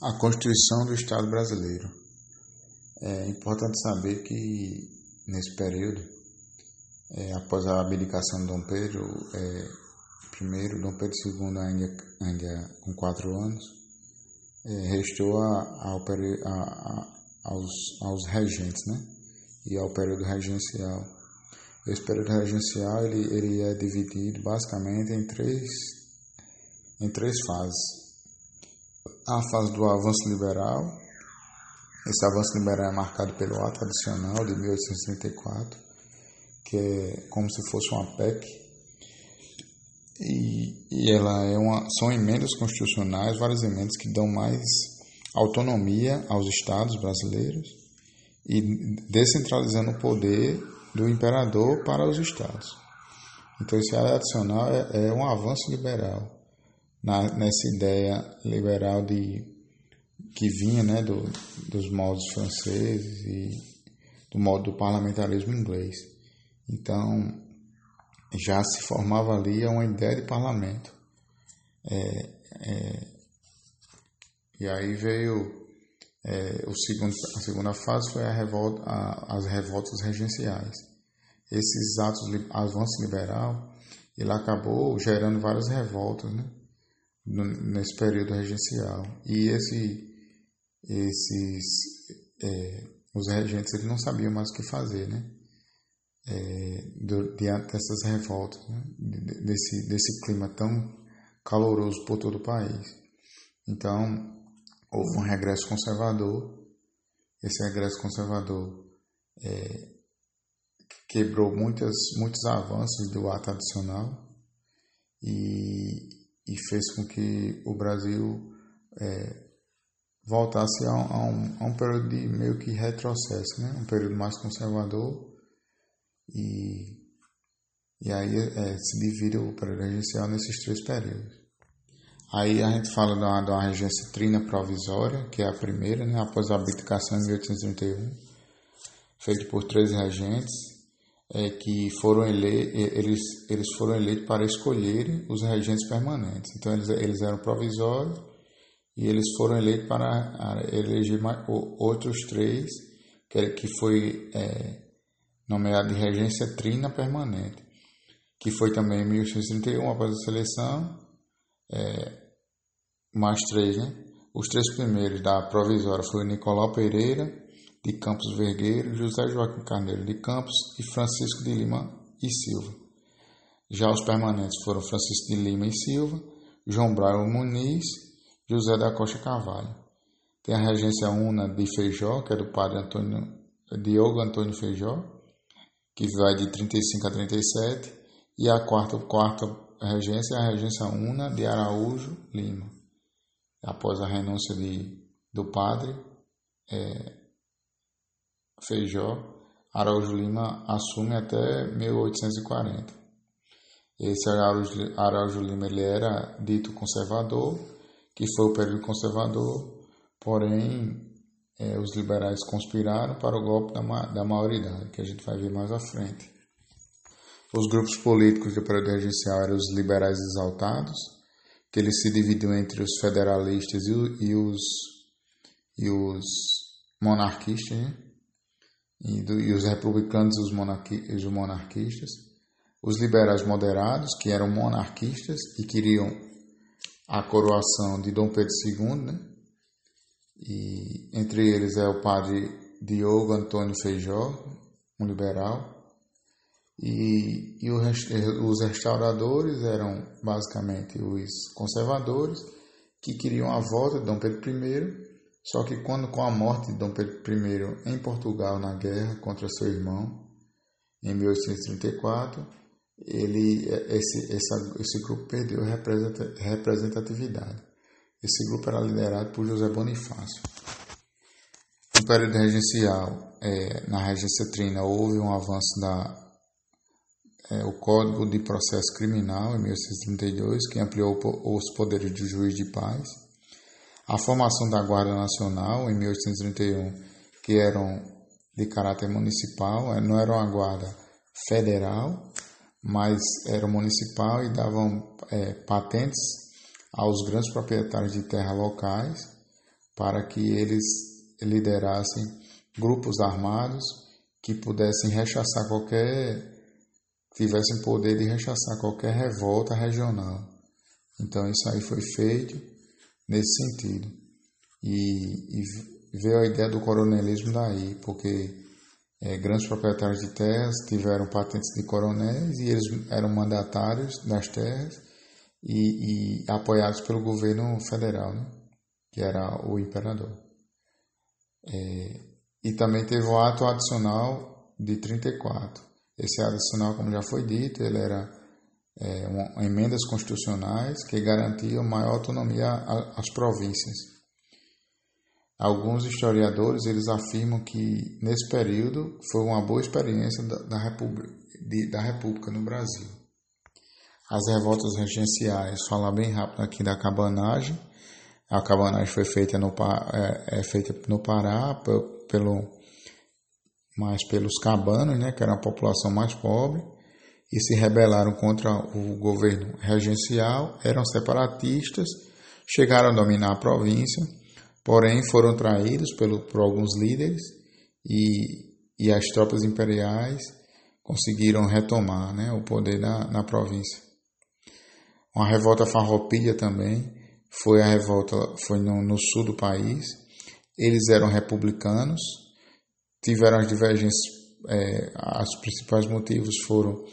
A Constituição do Estado brasileiro. É importante saber que, nesse período, é, após a abdicação de Dom Pedro é, I, Dom Pedro II, ainda, ainda com quatro anos, é, restou a, a, a, aos, aos regentes, né? E ao período regencial. Esse período regencial ele, ele é dividido basicamente em três, em três fases a fase do avanço liberal. Esse avanço liberal é marcado pelo ato adicional de 1834, que é como se fosse uma PEC. E, e ela é uma, são emendas constitucionais, várias emendas que dão mais autonomia aos estados brasileiros e descentralizando o poder do imperador para os estados. Então, esse ato adicional é, é um avanço liberal na, nessa ideia liberal de que vinha né, do, dos modos franceses e do modo do parlamentarismo inglês. Então, já se formava ali uma ideia de parlamento. É, é, e aí veio é, o segundo, a segunda fase foi a revolta, a, as revoltas regenciais. Esses atos, avanço liberal, ele acabou gerando várias revoltas, né? Nesse período regencial. E esse, esses, é, os regentes eles não sabiam mais o que fazer, né? É, do, diante dessas revoltas, né? desse, desse clima tão caloroso por todo o país. Então, houve um regresso conservador. Esse regresso conservador é, quebrou muitas, muitos avanços do ato adicional e e fez com que o Brasil é, voltasse a, a, um, a um período de meio que retrocesso, né? um período mais conservador e, e aí é, se divide o período regencial nesses três períodos. Aí a gente fala da, da regência trina provisória, que é a primeira, né? após a abdicação em 1831, feita por três regentes, é, que foram ele, eles, eles foram eleitos para escolherem os regentes permanentes. Então eles, eles eram provisórios e eles foram eleitos para eleger mais, outros três, que, que foi é, nomeado de regência trina permanente, que foi também em 1831, após a seleção, é, mais três, né? Os três primeiros da provisória foi Nicolau Pereira, de Campos Vergueiro, José Joaquim Carneiro de Campos e Francisco de Lima e Silva. Já os permanentes foram Francisco de Lima e Silva, João Braio Muniz, José da Costa Carvalho. Tem a regência una de Feijó, que é do padre Antônio, Diogo Antônio Feijó, que vai de 35 a 37, e a quarta, quarta regência é a regência una de Araújo Lima. Após a renúncia de, do padre, é, Feijó, Araújo Lima assume até 1840. Esse Araújo, Lima ele era dito conservador, que foi o período conservador, porém é, os liberais conspiraram para o golpe da, da maioridade, que a gente vai ver mais à frente. Os grupos políticos do período regencial eram os liberais exaltados, que eles se dividiam entre os federalistas e, e os, e os monarquistas, né? E, do, e os republicanos os, os monarquistas, os liberais moderados, que eram monarquistas e queriam a coroação de Dom Pedro II, né? e entre eles é o padre Diogo Antônio Feijó, um liberal, e, e os restauradores eram basicamente os conservadores que queriam a volta de Dom Pedro I só que quando com a morte de Dom Pedro I em Portugal na guerra contra seu irmão, em 1834, ele, esse, essa, esse grupo perdeu representatividade. Esse grupo era liderado por José Bonifácio. No período regencial, é, na regência trina, houve um avanço da é, o Código de Processo Criminal, em 1832, que ampliou os poderes do juiz de paz a formação da Guarda Nacional, em 1831, que eram de caráter municipal, eh, não era uma guarda federal, mas era municipal e davam é, patentes aos grandes proprietários de terra locais para que eles liderassem grupos armados que pudessem rechaçar qualquer tivessem poder de rechaçar qualquer revolta regional. Então isso aí foi feito nesse sentido. E, e veio a ideia do coronelismo daí, porque é, grandes proprietários de terras tiveram patentes de coronéis e eles eram mandatários das terras e, e apoiados pelo governo federal, né? que era o imperador. É, e também teve o ato adicional de 34. Esse adicional, como já foi dito, ele era é, uma, emendas constitucionais que garantiam maior autonomia às províncias. Alguns historiadores eles afirmam que nesse período foi uma boa experiência da, da, República, de, da República no Brasil. As revoltas regenciais, falar bem rápido aqui da cabanagem. A cabanagem foi feita no, é, é feita no Pará pelo, mais pelos cabanos, né, que era a população mais pobre, e se rebelaram contra o governo regencial, eram separatistas, chegaram a dominar a província, porém foram traídos pelo, por alguns líderes e, e as tropas imperiais conseguiram retomar né, o poder na, na província. Uma revolta farroupilha também foi a revolta foi no, no sul do país. Eles eram republicanos, tiveram as divergências, é, os principais motivos foram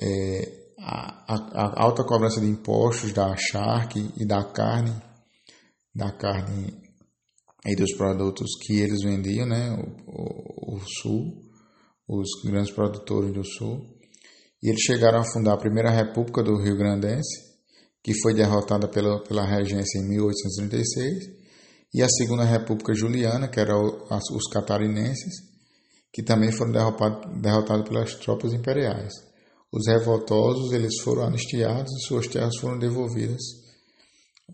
é, a, a, alta cobrança de impostos da charque e da carne, da carne e dos produtos que eles vendiam, né, o, o, o sul, os grandes produtores do sul, e eles chegaram a fundar a primeira república do Rio Grandense, que foi derrotada pela, pela regência em 1836, e a Segunda República Juliana, que eram os catarinenses, que também foram derrotados pelas tropas imperiais. Os revoltosos eles foram anistiados e suas terras foram devolvidas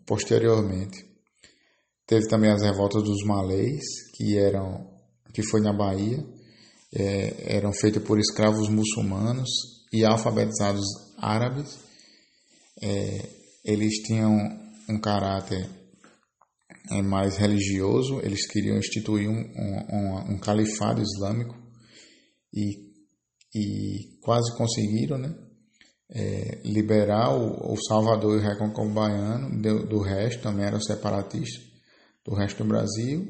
posteriormente. Teve também as revoltas dos malês, que eram que foi na Bahia, é, eram feitas por escravos muçulmanos e alfabetizados árabes. É, eles tinham um caráter é, mais religioso, eles queriam instituir um, um, um califado islâmico e, e quase conseguiram, né? É, liberar o, o, Salvador e o Recôncavo Baiano do, do resto, também era separatista do resto do Brasil,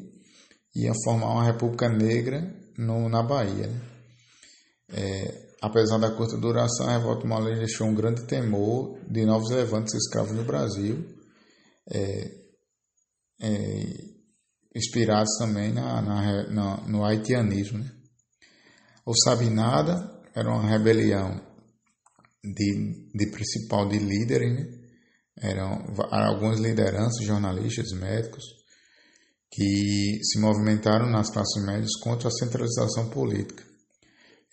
iam formar uma república negra no, na Bahia. Né? É, apesar da curta duração, a revolta malês deixou um grande temor de novos levantes escravos no Brasil. É, é, inspirados também na, na, na, no haitianismo. Né? O Sabinada era uma rebelião de, de principal de líderes, né? eram algumas lideranças, jornalistas, médicos, que se movimentaram nas classes médias contra a centralização política.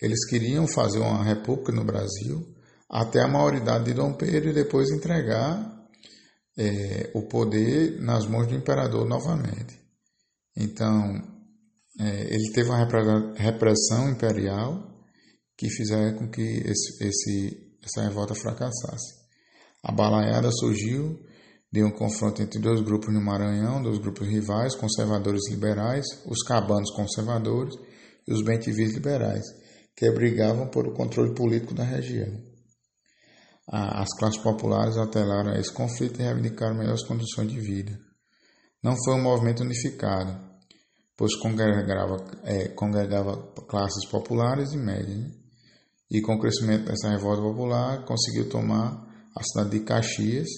Eles queriam fazer uma república no Brasil até a maioridade de Dom Pedro e depois entregar é, o poder nas mãos do imperador novamente. Então, é, ele teve uma repressão imperial que fizeram com que esse, esse, essa revolta fracassasse. A balaiada surgiu de um confronto entre dois grupos no Maranhão, dois grupos rivais, conservadores liberais, os cabanos conservadores e os bentivis liberais, que brigavam por o controle político da região as classes populares apelaram a esse conflito e reivindicaram melhores condições de vida. Não foi um movimento unificado, pois congregava, é, congregava classes populares e médias. Né? E com o crescimento dessa revolta popular, conseguiu tomar a cidade de Caxias.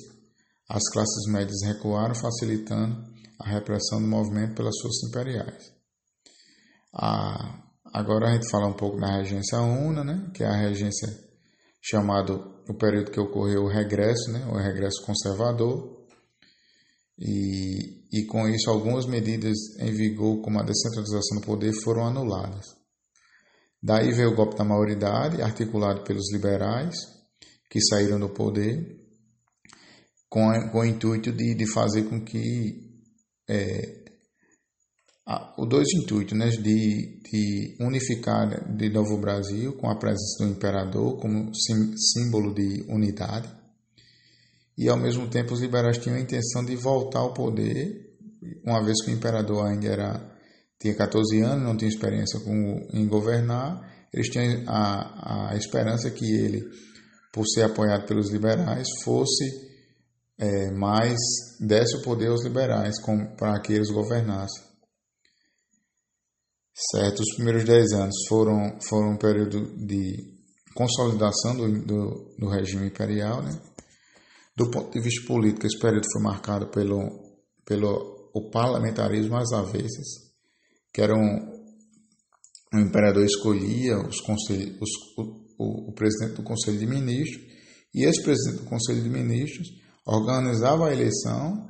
As classes médias recuaram, facilitando a repressão do movimento pelas forças imperiais. A, agora a gente fala um pouco da regência una, né, que é a regência chamado o período que ocorreu o regresso, né, o regresso conservador, e, e com isso algumas medidas em vigor, como a descentralização do poder, foram anuladas. Daí veio o golpe da maioridade, articulado pelos liberais, que saíram do poder, com, com o intuito de, de fazer com que é, o dois intuitos, né, de, de unificar de novo o Brasil com a presença do imperador como sim, símbolo de unidade, e ao mesmo tempo os liberais tinham a intenção de voltar ao poder uma vez que o imperador ainda era, tinha 14 anos, não tinha experiência com, em governar, eles tinham a, a esperança que ele, por ser apoiado pelos liberais, fosse é, mais desse o poder aos liberais para que eles governassem. Certo, os primeiros dez anos foram, foram um período de consolidação do, do, do regime imperial. Né? Do ponto de vista político, esse período foi marcado pelo, pelo o parlamentarismo às avessas, que era um, o imperador escolhia os conselhos, os, o, o, o presidente do Conselho de Ministros e esse presidente do Conselho de Ministros organizava a eleição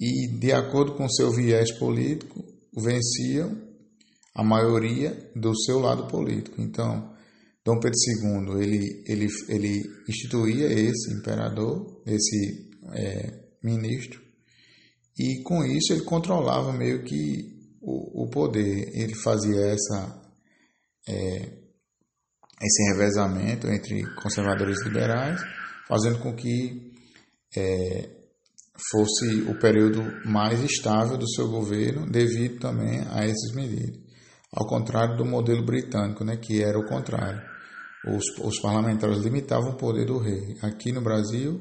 e, de acordo com seu viés político, venciam a maioria do seu lado político. Então, Dom Pedro II ele, ele, ele instituía esse imperador, esse é, ministro, e com isso ele controlava meio que o, o poder. Ele fazia essa, é, esse revezamento entre conservadores e liberais, fazendo com que é, fosse o período mais estável do seu governo, devido também a esses medidas. Ao contrário do modelo britânico, né, que era o contrário. Os, os parlamentares limitavam o poder do rei. Aqui no Brasil,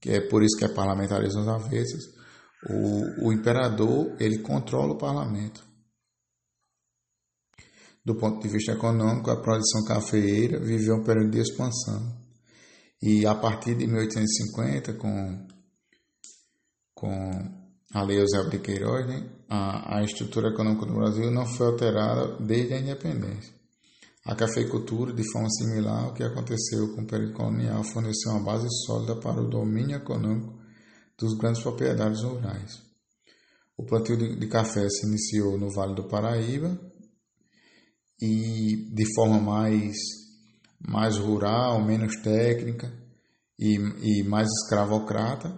que é por isso que é parlamentarismo às avessas, o, o imperador ele controla o parlamento. Do ponto de vista econômico, a produção cafeeira viveu um período de expansão. E a partir de 1850, com, com a Lei Eusébio de Queiroz, né, a, a estrutura econômica do Brasil não foi alterada desde a independência. A cafeicultura, de forma similar ao que aconteceu com o período colonial, forneceu uma base sólida para o domínio econômico dos grandes proprietários rurais. O plantio de, de café se iniciou no Vale do Paraíba e, de forma mais mais rural, menos técnica e, e mais escravocrata.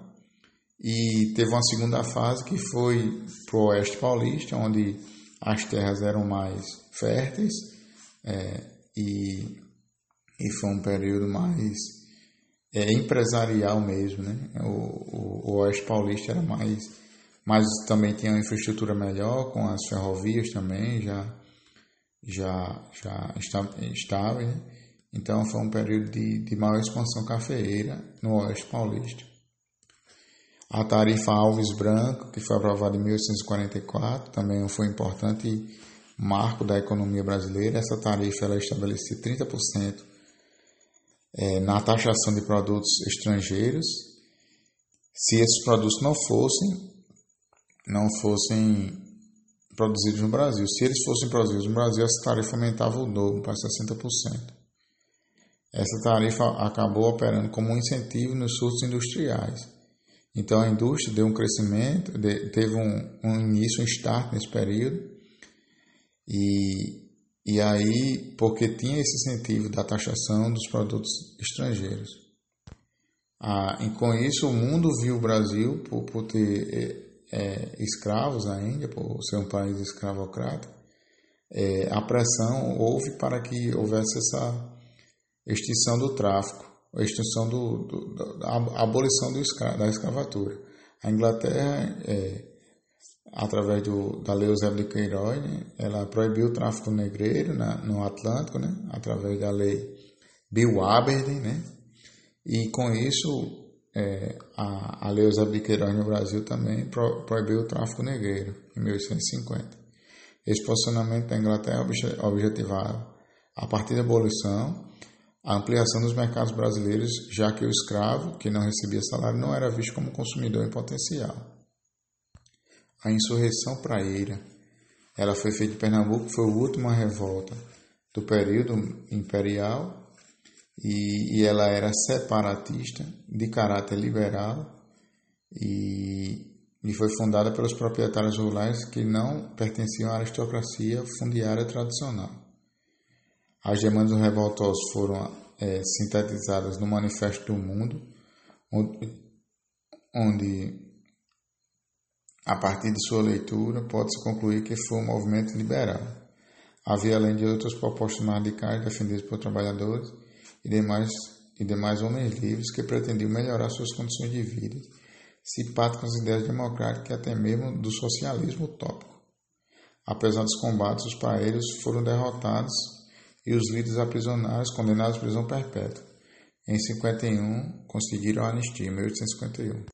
E teve uma segunda fase que foi para o Oeste Paulista, onde as terras eram mais férteis é, e, e foi um período mais é, empresarial mesmo. Né? O, o, o Oeste Paulista era mais, mas também tinha uma infraestrutura melhor, com as ferrovias também já, já, já estáveis. Né? Então foi um período de, de maior expansão cafeeira no Oeste Paulista. A tarifa Alves Branco, que foi aprovada em 1844, também foi importante marco da economia brasileira. Essa tarifa ela estabelecia 30% é, na taxação de produtos estrangeiros. Se esses produtos não fossem, não fossem produzidos no Brasil. Se eles fossem produzidos no Brasil, essa tarifa aumentava o dobro para 60%. Essa tarifa acabou operando como um incentivo nos surtos industriais. Então a indústria deu um crescimento, teve um, um início, um start nesse período, e, e aí, porque tinha esse incentivo da taxação dos produtos estrangeiros. Ah, e com isso, o mundo viu o Brasil, por, por ter é, é, escravos ainda, por ser um país escravocrata, é, a pressão houve para que houvesse essa extinção do tráfico, a extinção do, do a abolição do escra, da escravatura. A Inglaterra, é, através do, da Lei Eusébio de Queiroz, né, ela proibiu o tráfico negreiro na, no Atlântico, né, através da Lei Bill Aberdeen, né, e com isso é, a, a Lei Eusébio de Queiroz no Brasil também pro, proibiu o tráfico negreiro, em 1850. Esse posicionamento da Inglaterra objetivava, a partir da abolição, a ampliação dos mercados brasileiros, já que o escravo, que não recebia salário, não era visto como consumidor em potencial. A insurreição praeira, ela foi feita em Pernambuco, foi a última revolta do período imperial e, e ela era separatista, de caráter liberal e, e foi fundada pelos proprietários rurais que não pertenciam à aristocracia fundiária tradicional. As demandas dos revoltosos foram é, sintetizadas no Manifesto do Mundo, onde, a partir de sua leitura, pode-se concluir que foi um movimento liberal. Havia, além de outras propostas mais radicais defendidas por trabalhadores e demais, e demais homens livres que pretendiam melhorar suas condições de vida, simpáticas às ideias democráticas e até mesmo do socialismo utópico. Apesar dos combates, os paeiros foram derrotados e os líderes aprisionados condenados à prisão perpétua. Em 51, conseguiram a anistia, em 1851.